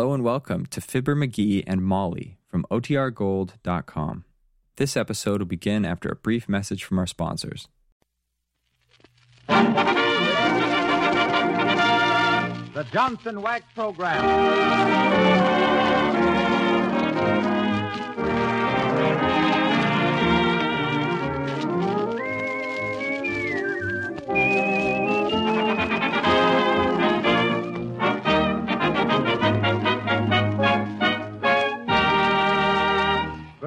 Hello and welcome to Fibber McGee and Molly from OTRGold.com. This episode will begin after a brief message from our sponsors. The Johnson Wax Program.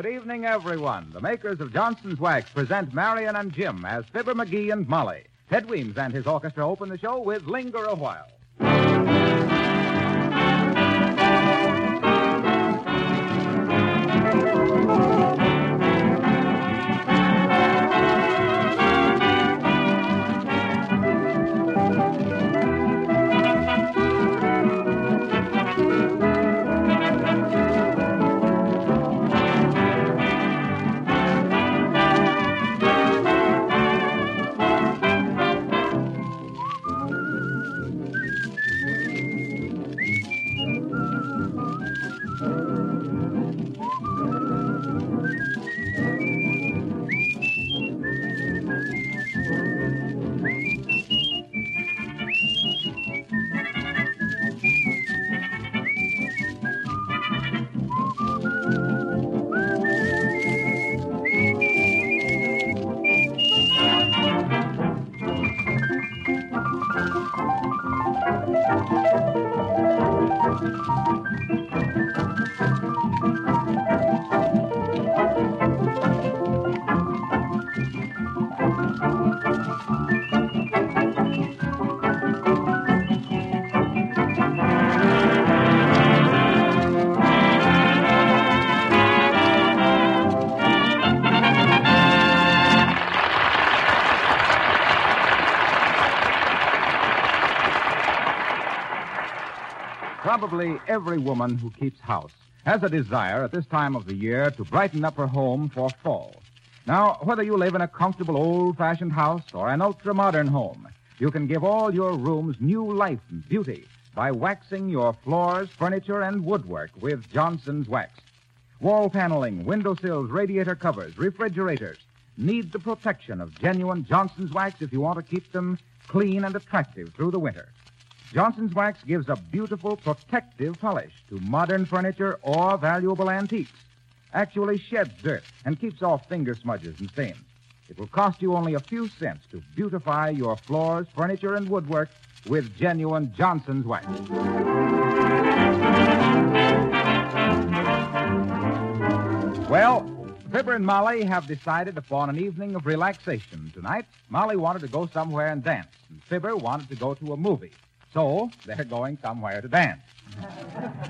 Good evening, everyone. The makers of Johnson's Wax present Marian and Jim as Fibber McGee and Molly. Ted Weems and his orchestra open the show with Linger a While. Probably every woman who keeps house has a desire at this time of the year to brighten up her home for fall. Now, whether you live in a comfortable old fashioned house or an ultra modern home, you can give all your rooms new life and beauty by waxing your floors, furniture, and woodwork with Johnson's Wax. Wall paneling, windowsills, radiator covers, refrigerators need the protection of genuine Johnson's Wax if you want to keep them clean and attractive through the winter. Johnson's Wax gives a beautiful protective polish to modern furniture or valuable antiques. Actually sheds dirt and keeps off finger smudges and stains. It will cost you only a few cents to beautify your floors, furniture, and woodwork with genuine Johnson's Wax. Well, Fibber and Molly have decided upon an evening of relaxation tonight. Molly wanted to go somewhere and dance, and Fibber wanted to go to a movie. So they're going somewhere to dance.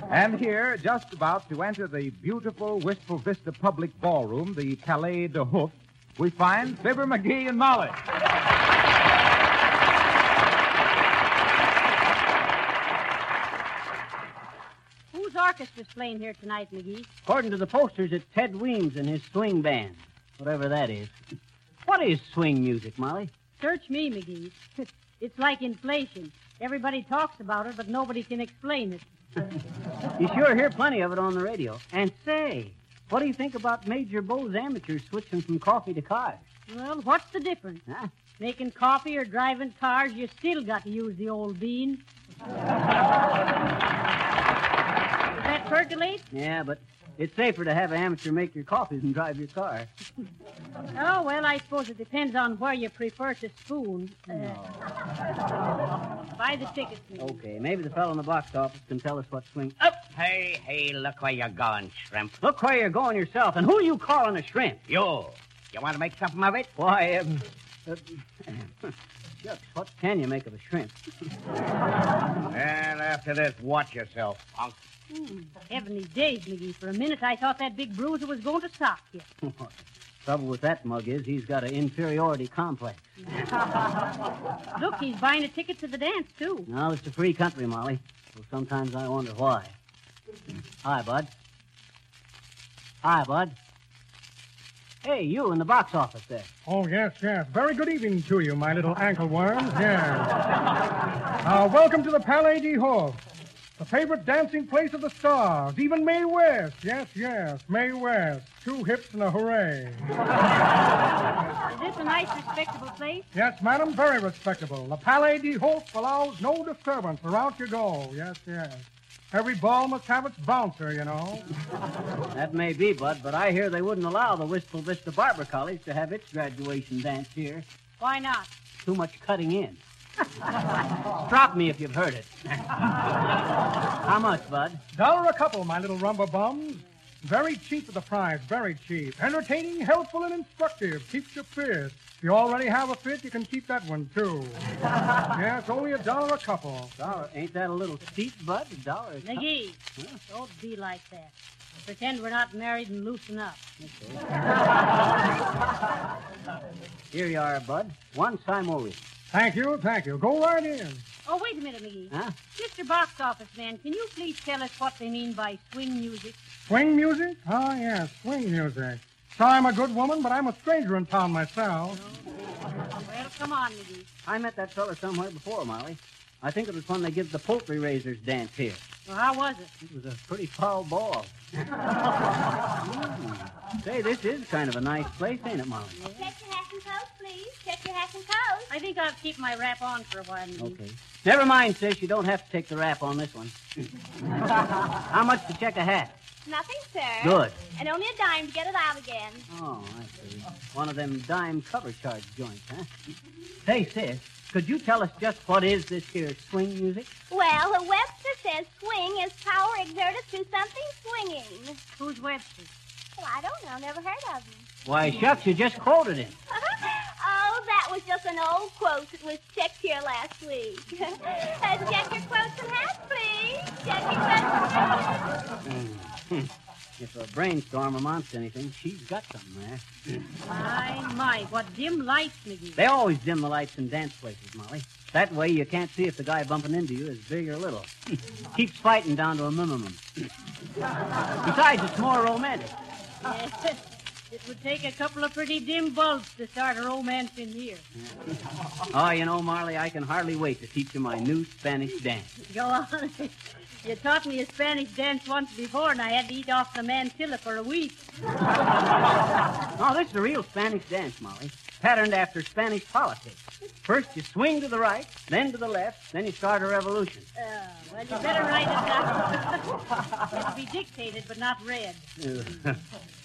and here, just about to enter the beautiful Wistful Vista Public Ballroom, the Palais de Hoof, we find Fibber McGee and Molly. Whose orchestra's playing here tonight, McGee? According to the posters, it's Ted Weems and his swing band. Whatever that is. What is swing music, Molly? Search me, McGee. It's like inflation. Everybody talks about it, but nobody can explain it. You sure hear plenty of it on the radio. And say, what do you think about Major Bowes' amateurs switching from coffee to cars? Well, what's the difference? Huh? Making coffee or driving cars, you still got to use the old bean. Does that percolate? Yeah, but it's safer to have an amateur make your coffee than drive your car. Oh, well, I suppose it depends on where you prefer to spoon. Uh, buy the tickets, McGee. Okay, maybe the fellow in the box office can tell us what swing. Oh, hey, hey, look where you're going, shrimp. Look where you're going yourself, and who are you calling a shrimp? You. You want to make something of it? Why, um, uh, shucks, what can you make of a shrimp? And after this, watch yourself, punk. Hmm, Heavenly days, McGee. For a minute, I thought that big bruiser was going to sock you. Trouble with that mug is he's got an inferiority complex. Look, he's buying a ticket to the dance, too. No, it's a free country, Molly. Well, sometimes I wonder why. Hi, Bud. Hi, Bud. Hey, you in the box office there. Oh, yes, yes. Very good evening to you, my little ankle worms. Yes. Uh, welcome to the Palais de Hoof. The favorite dancing place of the stars. Even Mae West. Yes, yes, Mae West. Two hips and a hooray. Is this a nice, respectable place? Yes, madam, very respectable. The Palais de Hope allows no disturbance throughout you go. Yes, yes. Every ball must have its bouncer, you know. That may be, Bud, but I hear they wouldn't allow the Wistful Vista Barber College to have its graduation dance here. Why not? Too much cutting in. Drop me if you've heard it. How much, Bud? Dollar a couple, my little rumba bums. Very cheap at the price, very cheap. Entertaining, helpful, and instructive. Keeps you fit. If you already have a fit, you can keep that one, too. yes, only a dollar a couple. Dollar. Ain't that a little steep, Bud? A dollar. a cup? McGee, don't be like that. Pretend we're not married and loosen up. Here you are, Bud. One simoleon. Thank you, thank you. Go right in. Oh, wait a minute, McGee. Huh? Mr. Box Office Man, can you please tell us what they mean by swing music? Swing music? Oh, yes, swing music. Sorry I'm a good woman, but I'm a stranger in town myself. Oh. Well, come on, McGee. I met that fella somewhere before, Molly. I think it was when they give the poultry raisers dance here. Well, how was it? It was a pretty foul ball. Hmm. Say, this is kind of a nice place, ain't it, Molly? Check your hat and coat, please. Check your hat and coat. I think I'll keep my wrap on for a while, McGee. Okay. Never mind, sis. You don't have to take the wrap on this one. How much to check a hat? Nothing, sir. Good. And only a dime to get it out again. Oh, I see. One of them dime cover charge joints, huh? Say, sis, could you tell us just what is this here swing music? Well, Webster says swing is power exerted through something swinging. Who's Webster? Well, I don't know. Never heard of him. Why, shucks, you just quoted him. oh, that was just an old quote that was checked here last week. uh, check your quotes and hats, please. Check your quotes and hats. If a brainstorm amounts to anything, she's got something there. My, my, what dim lights, McGee. They always dim the lights in dance places, Molly. That way you can't see if the guy bumping into you is big or little. Keeps fighting down to a minimum. Besides, it's more romantic. Yes. It would take a couple of pretty dim bulbs to start a romance in here. Oh, you know, Marley, I can hardly wait to teach you my new Spanish dance. Go on. You taught me a Spanish dance once before, and I had to eat off the mantilla for a week. Oh, this is a real Spanish dance, Molly. Patterned after Spanish politics. First you swing to the right, then to the left, then you start a revolution. Uh, well, you better write it down. It'll be dictated, but not read.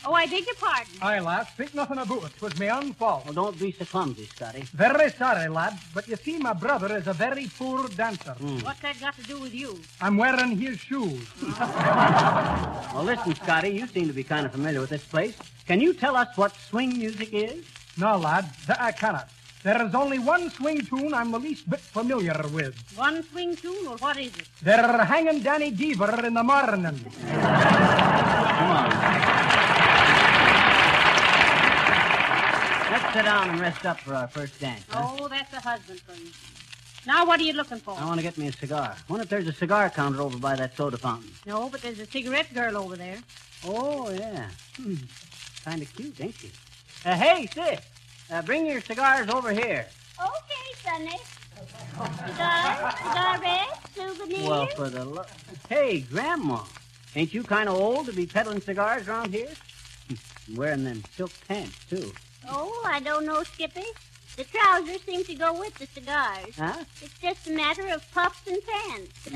Oh, I beg your pardon. Aye, lass, think nothing about it. 'Twas my own fault. well, don't be so clumsy, Scotty. Very sorry, lad, but you see, my brother is a very poor dancer. What's that got to do with you? I'm wearing his shoes. Well, listen, Scotty, you seem to be kind of familiar with this place. Can you tell us what swing music is? No, lad, that I cannot. There is only one swing tune I'm the least bit familiar with. One swing tune, or what is it? They're hanging Danny Deever in the morning. Come on. Let's sit down and rest up for our first dance. huh? Oh, that's a husband for you. Now, what are you looking for? I want to get me a cigar. Wonder if there's a cigar counter over by that soda fountain. No, but there's a cigarette girl over there. Oh, yeah. Hmm. Kind of cute, ain't she? Uh, hey, sis, uh, bring your cigars over here. Okay, Sonny. Cigar, cigarettes, souvenirs. Well, for the lo- Hey, Grandma, ain't you kind of old to be peddling cigars around here? Wearing them silk pants, too. Oh, I don't know, Skippy. The trousers seem to go with the cigars. Huh? It's just a matter of puffs and pants.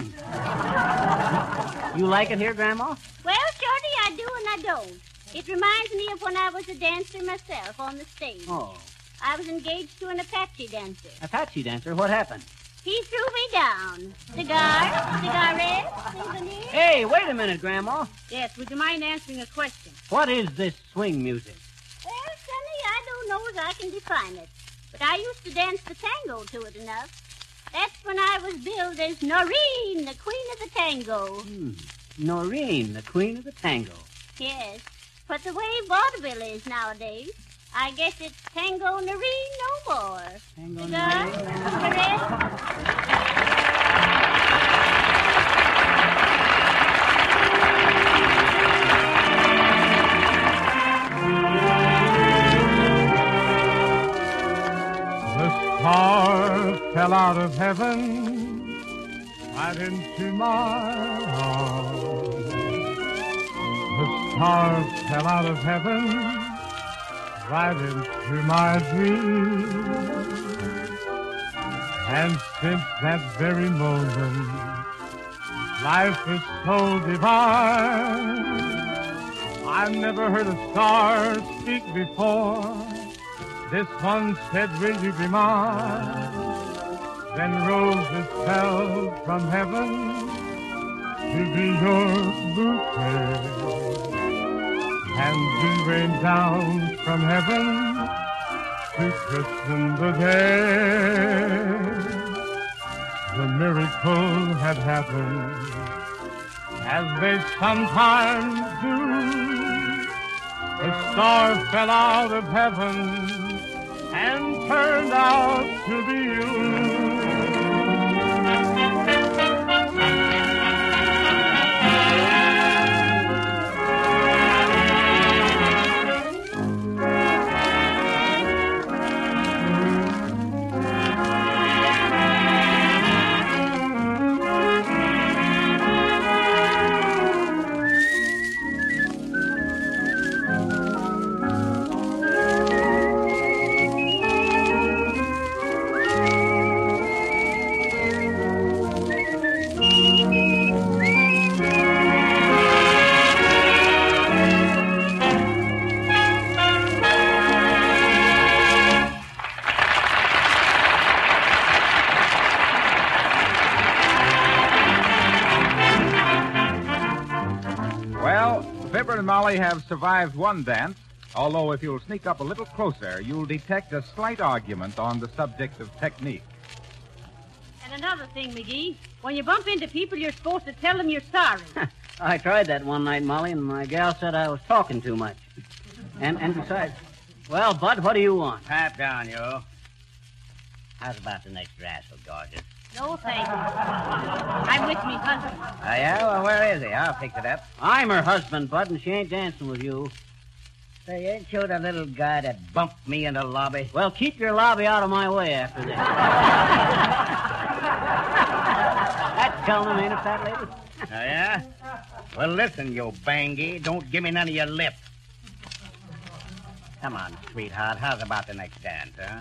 You like it here, Grandma? Well, Shorty, I do and I don't. It reminds me of when I was a dancer myself on the stage. Oh, I was engaged to an Apache dancer. Apache dancer, what happened? He threw me down. Cigars, cigarettes, souvenirs. Hey, wait a minute, Grandma. Yes, would you mind answering a question? What is this swing music? Well, Sonny, I don't know as I can define it. But I used to dance the tango to it enough. That's when I was billed as Noreen, the queen of the tango. Hmm. Noreen, the queen of the tango. Yes. But the way vaudeville is nowadays, I guess it's tango Noreen no more. Tango Cigars, Noreen. cigarettes, The stars fell out of heaven. Right into my arms. Stars fell out of heaven right into my dreams. And since that very moment, life is so divine. I've never heard a star speak before. This one said, Will you be mine? Then roses fell from heaven to be your bouquet. And dew rained down from heaven to christen the day. The miracle had happened as they sometimes do. A star fell out of heaven and turned out to be you. Have survived one dance, although if you'll sneak up a little closer, you'll detect a slight argument on the subject of technique. And another thing, McGee, when you bump into people, you're supposed to tell them you're sorry. I tried that one night, Molly, and my gal said I was talking too much. And and besides, well, Bud, what do you want? Pipe down, you. How's about the next rascal, oh, gorgeous? no, thank you. I'm with me husband. Oh, uh, yeah? Well, where is he? I'll pick it up. I'm her husband, Bud, and she ain't dancing with you. Say, ain't you the little guy that bumped me in the lobby? Well, keep your lobby out of my way after this. That's telling him, ain't it, fat lady? Oh, yeah? Well, listen, you bangy. Don't give me none of your lip. Come on, sweetheart. How's about the next dance, huh?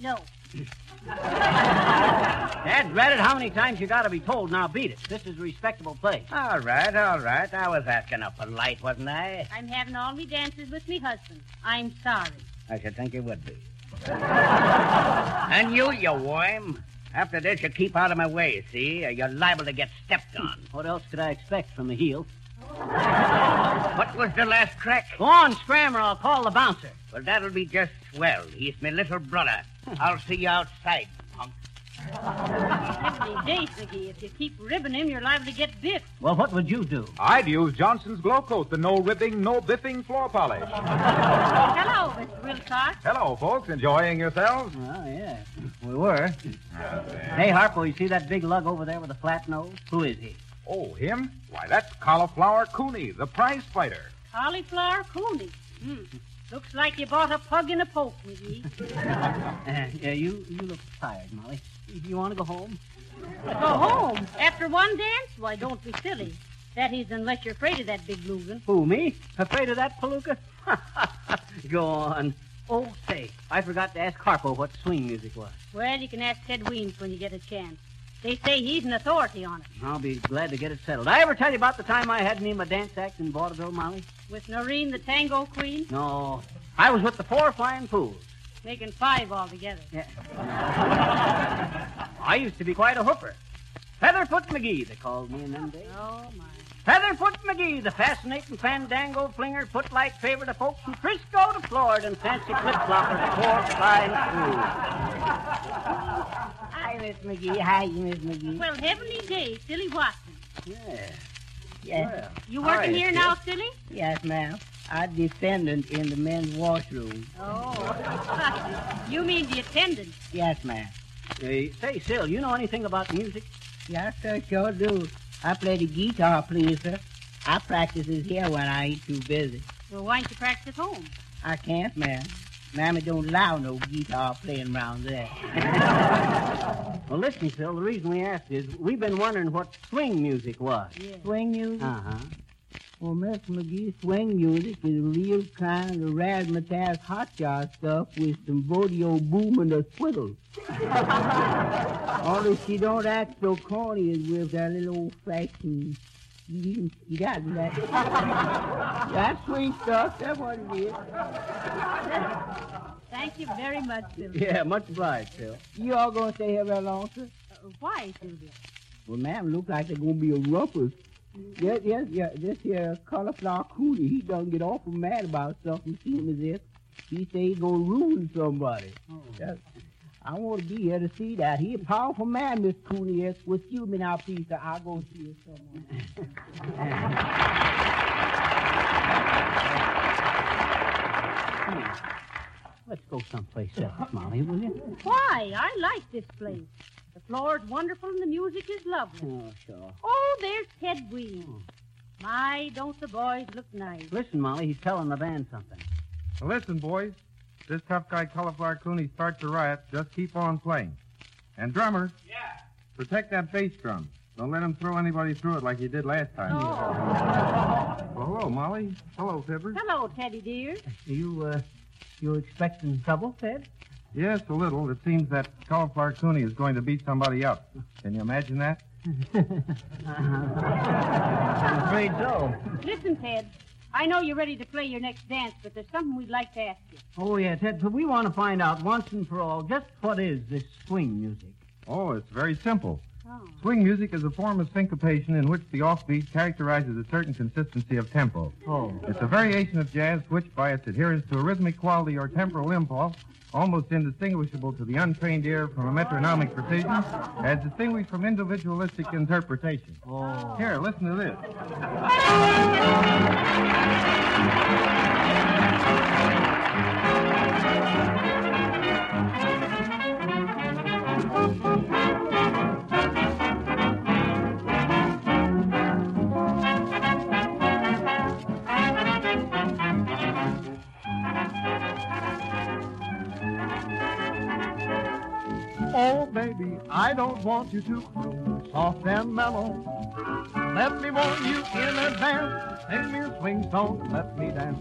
No. Dad, read it. How many times you got to be told? Now beat it. This is a respectable place. All right, all right. I was asking up polite, wasn't I? I'm having all me dances with me husband. I'm sorry. I should think you would be. and you, you worm. After this, you keep out of my way, see? Or you're liable to get stepped on. What else could I expect from a heel? what was the last crack? Go on, scram, or I'll call the bouncer. Well, that'll be just swell. He's my little brother. I'll see you outside, punk. Heavenly days, McGee. If you keep ribbing him, you're liable to get bit. Well, what would you do? I'd use Johnson's Glo-Coat, the no ribbing, no biffing floor polish. Hello, Mr. Wilcox. Hello, folks. Enjoying yourselves? Well, yeah, we were. Hey, Harlow, you see that big lug over there with the flat nose? Who is he? Oh, him? Why, that's Cauliflower Cooney, the prize fighter. Cauliflower Cooney. Hmm. Looks like you bought a pug in a poke, McGee. Uh, yeah, you you look tired, Molly. You want to go home? Go home. After one dance? Why, don't be silly. That is, unless you're afraid of that big Lugan. Who, me? Afraid of that palooka? go on. Oh, say, I forgot to ask Harlow what swing music was. Well, you can ask Ted Weems when you get a chance. They say he's an authority on it. I'll be glad to get it settled. I ever tell you about the time I had me my dance act in vaudeville, Molly? With Noreen, the tango queen, No. I was with the four flying fools. making five altogether. Yeah. I used to be quite a hooper. Featherfoot McGee, they called me in them days. Oh, my. Featherfoot McGee, the fascinating fandango flinger, footlight favorite of folks from Frisco to Florida and fancy flip-flopper four flying fools. Hi, Miss McGee. Hi, Miss McGee. Well, heavenly day, Silly Watson. Yeah. Yes, You working Hi, here Sid. now, Silly? yes, ma'am. I'm defendant in the men's washroom. Oh. you mean the attendant. Yes, ma'am. Hey, say, Sil, you know anything about music? Yes, sir, sure do. I play the guitar, please, sir. I practice it here when I ain't too busy. Well, why don't you practice at home? I can't, ma'am. Mammy don't allow no guitar playing around there. Well, listen, Phil, the reason we asked is we've been wondering what swing music was. Swing music? Uh-huh. Well, Miss McGee, swing music is a real kind of razzmatazz hot jar stuff with some vodeo boom and a swiddle. Only she don't act so corny as with that little old-fashioned you got that. That's swing stuff. That's what it is. Thank you very much, Sylvia. Yeah, much obliged, Phil. You all gonna stay here very long, sir? Uh, why, Sylvia? Well, ma'am, look like they're gonna be a rumpus. Yes, yes, yeah. This here cauliflower Cooney, he done get awful mad about something. Seems as if he say he's gonna ruin somebody. Yes. I want to be here to see that. He a powerful man, Miss Cooney is. Well, excuse me now, please, sir. I'll go see you someone. Let's go someplace else, Molly, will you? Why? I like this place. The floor is wonderful and the music is lovely. Oh, sure. Oh, there's Ted Weems. Oh. My, don't the boys look nice. Listen, Molly, he's telling the band something. Now listen, boys. This tough guy Cauliflower Cooney starts a riot. Just keep on playing. And drummer. Yeah. Protect that bass drum. Don't let him throw anybody through it like he did last time. Oh. Well, hello, Molly. Hello, Fibber. Hello, Teddy dear. You, uh, you expecting trouble, Ted? Yes, a little. It seems that Cauliflower Cooney is going to beat somebody up. Can you imagine that? I'm afraid so. Listen, Ted. I know you're ready to play your next dance, but there's something we'd like to ask you. Oh, yes, Ted, but we want to find out once and for all just what is this swing music? Oh, it's very simple. Oh. Swing music is a form of syncopation in which the offbeat characterizes a certain consistency of tempo. Oh. It's a variation of jazz which, by its adherence to a rhythmic quality or temporal impulse, almost indistinguishable to the untrained ear from a metronomic precision, as distinguished from individualistic interpretation. Oh. Here, listen to this. don't want you to croon soft and mellow. Let me warn you in advance. Sing me a swing song, let me dance.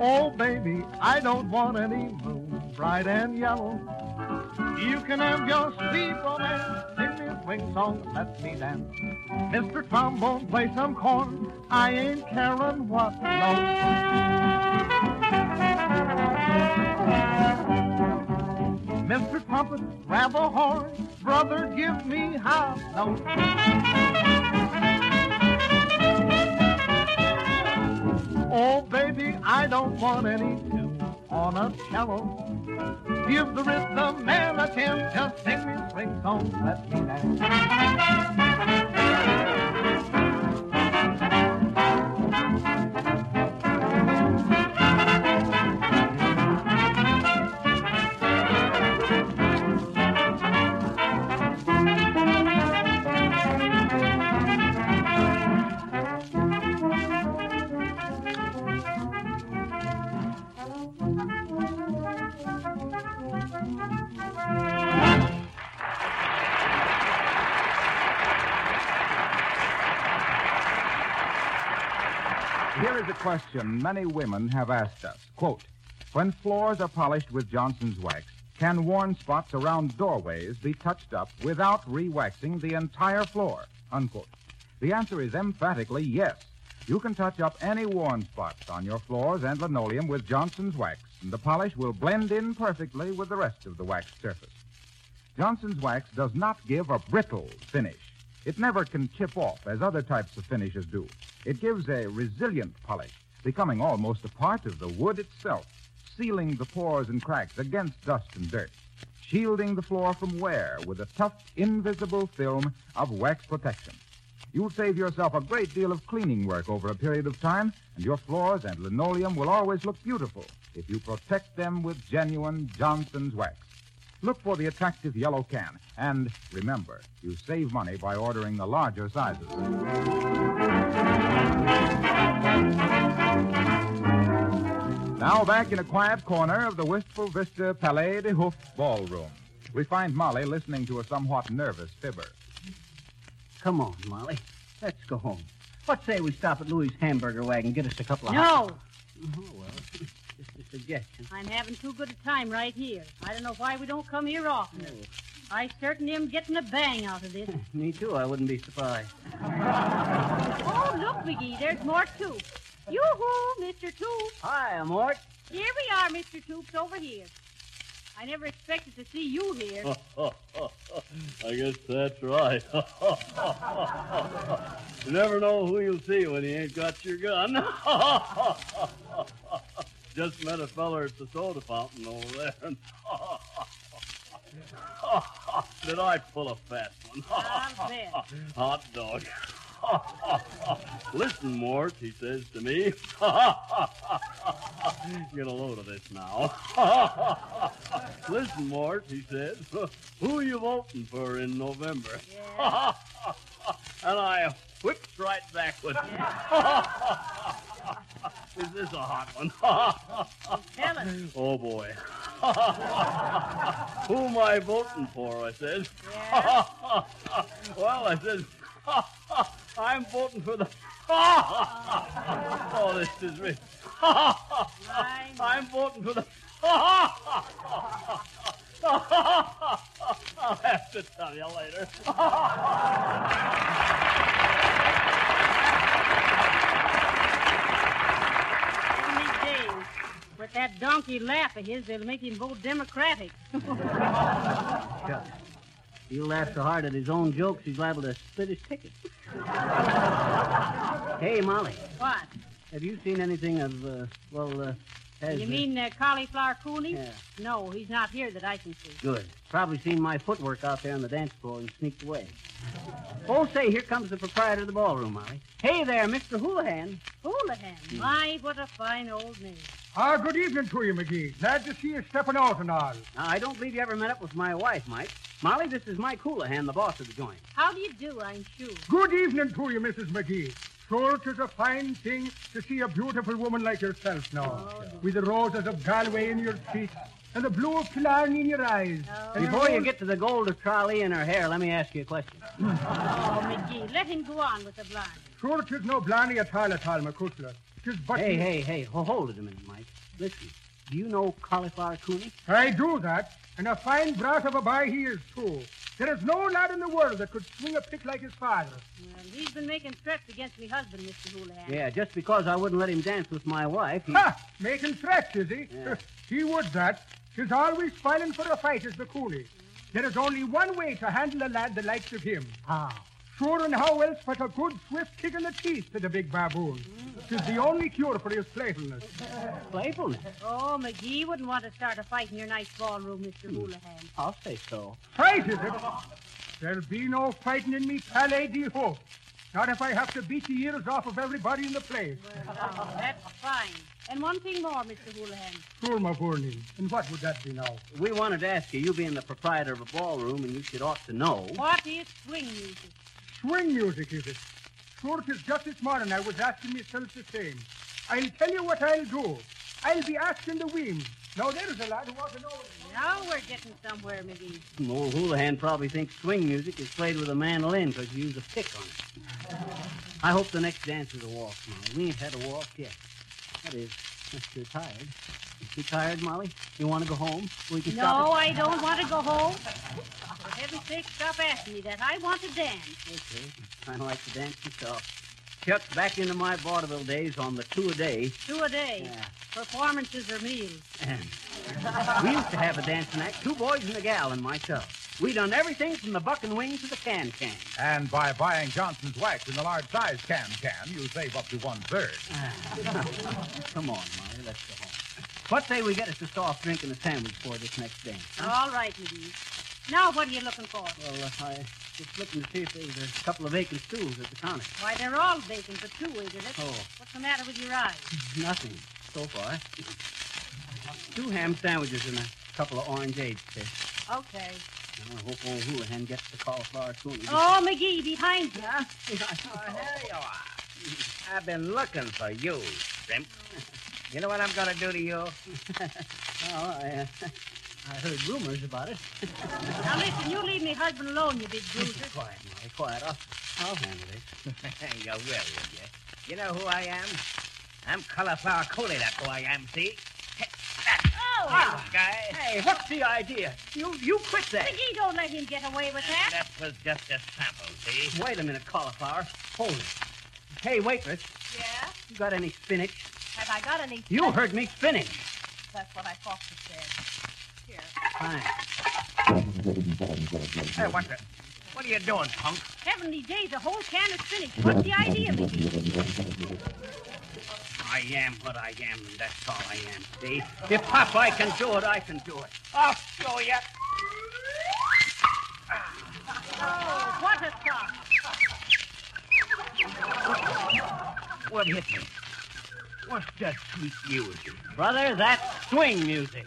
Oh, baby, I don't want any moon bright and yellow. You can have your sweet romance. Sing me a swing song, let me dance. Mr. Trombone, play some corn. I ain't caring what note. Trumpet, grab a horn. Brother, give me half note. Oh, baby, I don't want any tune on a cello. Give the rhythm man a ten. Just sing me a swing song, let me dance. Here is a question many women have asked us. Quote, when floors are polished with Johnson's wax, can worn spots around doorways be touched up without re-waxing the entire floor? Unquote. The answer is emphatically yes. You can touch up any worn spots on your floors and linoleum with Johnson's wax, and the polish will blend in perfectly with the rest of the waxed surface. Johnson's wax does not give a brittle finish. It never can chip off as other types of finishes do. It gives a resilient polish, becoming almost a part of the wood itself, sealing the pores and cracks against dust and dirt, shielding the floor from wear with a tough, invisible film of wax protection. You'll save yourself a great deal of cleaning work over a period of time, and your floors and linoleum will always look beautiful if you protect them with genuine Johnson's wax. Look for the attractive yellow can, and remember, you save money by ordering the larger sizes. Now, Now back in a quiet corner of the Wistful Vista Palais de Hoof ballroom, we find Molly listening to a somewhat nervous fibber. Come on, Molly. Let's go home. What say we stop at Louis' hamburger wagon, get us a couple of No, hot- Oh, well, just a suggestion. I'm having too good a time right here. I don't know why we don't come here often. Oh. I certainly am getting a bang out of this. Me too, I wouldn't be surprised. Oh, look, McGee, there's Mort Toops. Yoo-hoo, Mr. Toops. Hi, Mort. Here we are, Mr. Toops, over here. I never expected to see you here. I guess that's right. you never know who you'll see when you ain't got your gun. Just met a feller at the soda fountain over there. and- Did I pull a fast one? Hot dog. Listen, Mort, he says to me. Get a load of this now. Listen, Mort, he says. Who you voting for in November? and I whipped right back with Is this a hot one? Tell us. oh, boy. Who am I voting for? I says. well, I says, I'm voting for the. oh, this is rich. I'm voting for the. I'll have to tell you later. One of these days, that donkey laugh of his, they'll make him vote Democratic. Shucks. He'll laugh so hard at his own jokes, he's liable to split his ticket. hey, Molly, What? have you seen anything of, uh, well, uh, has... You mean uh, Cauliflower Cooney? Yeah. No, he's not here that I can see. Good. Probably seen my footwork out there on the dance floor and sneaked away. Oh, say, here comes the proprietor of the ballroom, Molly. Hey there, Mr. Houlihan. Houlihan. My, what a fine old name. Ah, good evening to you, McGee. Glad to see you stepping out and all. Now, I don't believe you ever met up with my wife, Mike. Molly, this is Mike Houlihan, the boss of the joint. How do you do, I'm sure? Good evening to you, Mrs. McGee. Sure, 'tis a fine thing to see a beautiful woman like yourself now, oh. with the roses of Galway in your cheeks and the blue of Killarney in your eyes. Oh. And Before you get to the gold of Tralee in her hair, let me ask you a question. Oh, McGee, let him go on with the blind. Sure, 'tis no blarney at all at all, Macushla. 'Tis but... Hey, hey, hey, hold it a minute, Mike. Listen, do you know Cauliflower Cooney? I do that, and a fine brat of a boy he is, too. There is no lad in the world that could swing a pick like his father. Well, he's been making threats against me husband, Mr. Houlihan. Yeah, just because I wouldn't let him dance with my wife. He... Ha! Making threats, is he? Yeah. he would that. He's always filing for a fight, is the Cooney. There is only one way to handle a lad the likes of him. How? Sure, and how else but a good swift kick in the teeth to the big baboon. Mm. Tis the only cure for his playfulness. Playfulness? Oh, McGee wouldn't want to start a fight in your nice ballroom, Mr. Hmm. Houlihan. I'll say so. Fight, is it? There'll be no fighting in me Palais de Hope. Not if I have to beat the ears off of everybody in the place. Oh, that's fine. And one thing more, Mr. Houlihan. Sure, my Bourney. And what would that be now? We wanted to ask you, you being the proprietor of a ballroom, and you should ought to know. What is swing music? Swing music, is it? Sure, 'tis just this morning I was asking myself the same. I'll tell you what I'll do. I'll be asking the wind. Now, there's a lad who wants to know... Now we're getting somewhere, McGee. Old Houlihan probably thinks swing music is played with a mandolin because you use a pick on it. I hope the next dance is a waltz, Molly. We ain't had a waltz yet. That is, unless you're tired. You tired, Molly? You want to go home? We can No, stop. I don't want to go home. For heaven's sake, stop asking me that. I want to dance. Okay. Kind of like to dance myself. Chuck, back into my vaudeville days on the two a day. Two a day. Yeah. Performances or meals. And we used to have a dancing act, two boys and a gal and myself. We done everything from the buck and wing to the can can. And by buying Johnson's wax in the large size can can, you save up to one third. Ah. Come on, Molly, let's go home. What say we get us a soft drink and a sandwich for this next dance? All right, McGee. Now, what are you looking for? Well, uh, I just looking to see if there's a couple of vacant stools at the counter. Why, they're all vacant, but two, isn't it? Oh. What's the matter with your eyes? Nothing so far. Two ham sandwiches and a couple of orange eggs, sir. Okay. I hope old Houlihan gets the cauliflower cooney. Oh, McGee, behind you. Oh, here you are. I've been looking for you, Shrimp. You know what I'm going to do to you? Oh, I, uh, I heard rumors about it. Now listen, you leave me husband alone, you big bruiser. quiet, Molly, quiet. I'll, I'll handle it. you will, will you? You know who I am? I'm Cauliflower Cooney, that's who I am, see? Oh! Ah, guy. Hey, what's the idea? You you quit that. McGee, don't let him get away with that. That was just a sample, see? Wait a minute, cauliflower. Hold it. Hey, waitress, Yeah? you got any spinach? Have I got any... spinach? You heard me, spinach. That's what I thought you said. Here. Fine. Hey, what the... What are you doing, punk? Heavenly days, a whole can of spinach. What's the idea, McGee? I am what I am, and that's all I am, see? If Popeye can do it, I can do it. I'll show you. Oh, what a thought. What hit me? What's that sweet music? Brother, that's swing music.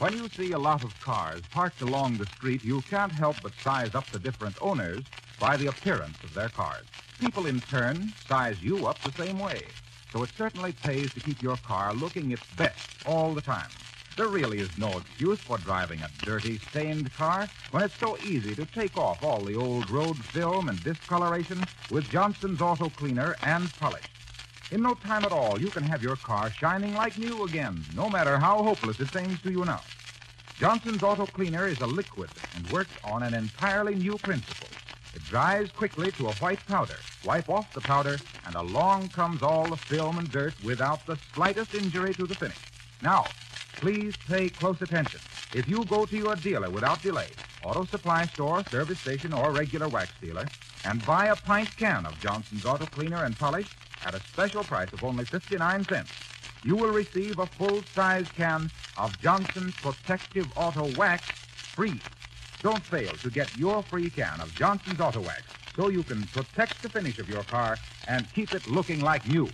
When you see a lot of cars parked along the street, you can't help but size up the different owners by the appearance of their cars. People, in turn, size you up the same way. So it certainly pays to keep your car looking its best all the time. There really is no excuse for driving a dirty, stained car when it's so easy to take off all the old road film and discoloration with Johnson's Auto Cleaner and Polish. In no time at all, you can have your car shining like new again, no matter how hopeless it seems to you now. Johnson's Auto Cleaner is a liquid and works on an entirely new principle. It dries quickly to a white powder. Wipe off the powder, and along comes all the film and dirt without the slightest injury to the finish. Now, please pay close attention. If you go to your dealer without delay, auto supply store, service station, or regular wax dealer, and buy a pint can of Johnson's Auto Cleaner and Polish at a special price of only 59 cents, you will receive a full-size can of Johnson's Protective Auto Wax free. Don't fail to get your free can of Johnson's Auto Wax so you can protect the finish of your car and keep it looking like new.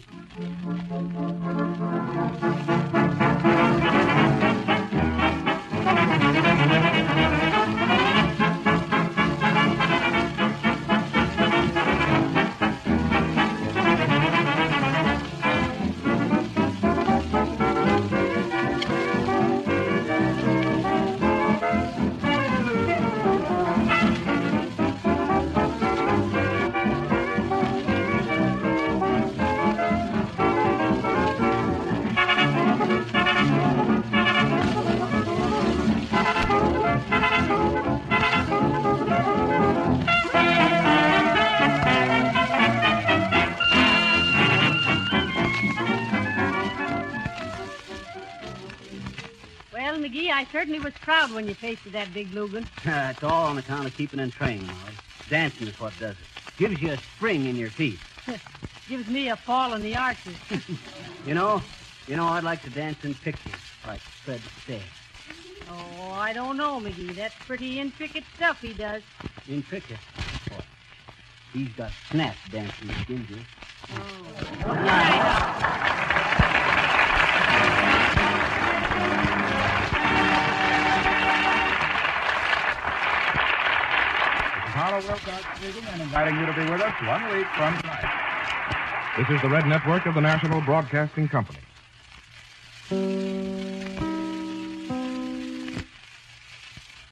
I certainly was proud when you tasted that big Lugan. it's all on account of keeping in train, Molly. Dancing is what does it. Gives you a spring in your feet. Gives me a fall in the arches. You know, you know, I'd like to dance in pictures, like Fred Astaire. oh, I don't know, McGee. That's pretty intricate stuff he does. Intricate. What? He's got snap dancing Ginger. Carlo Harlow Wilcox and inviting you to be with us one week from tonight. This is the Red Network of the National Broadcasting Company.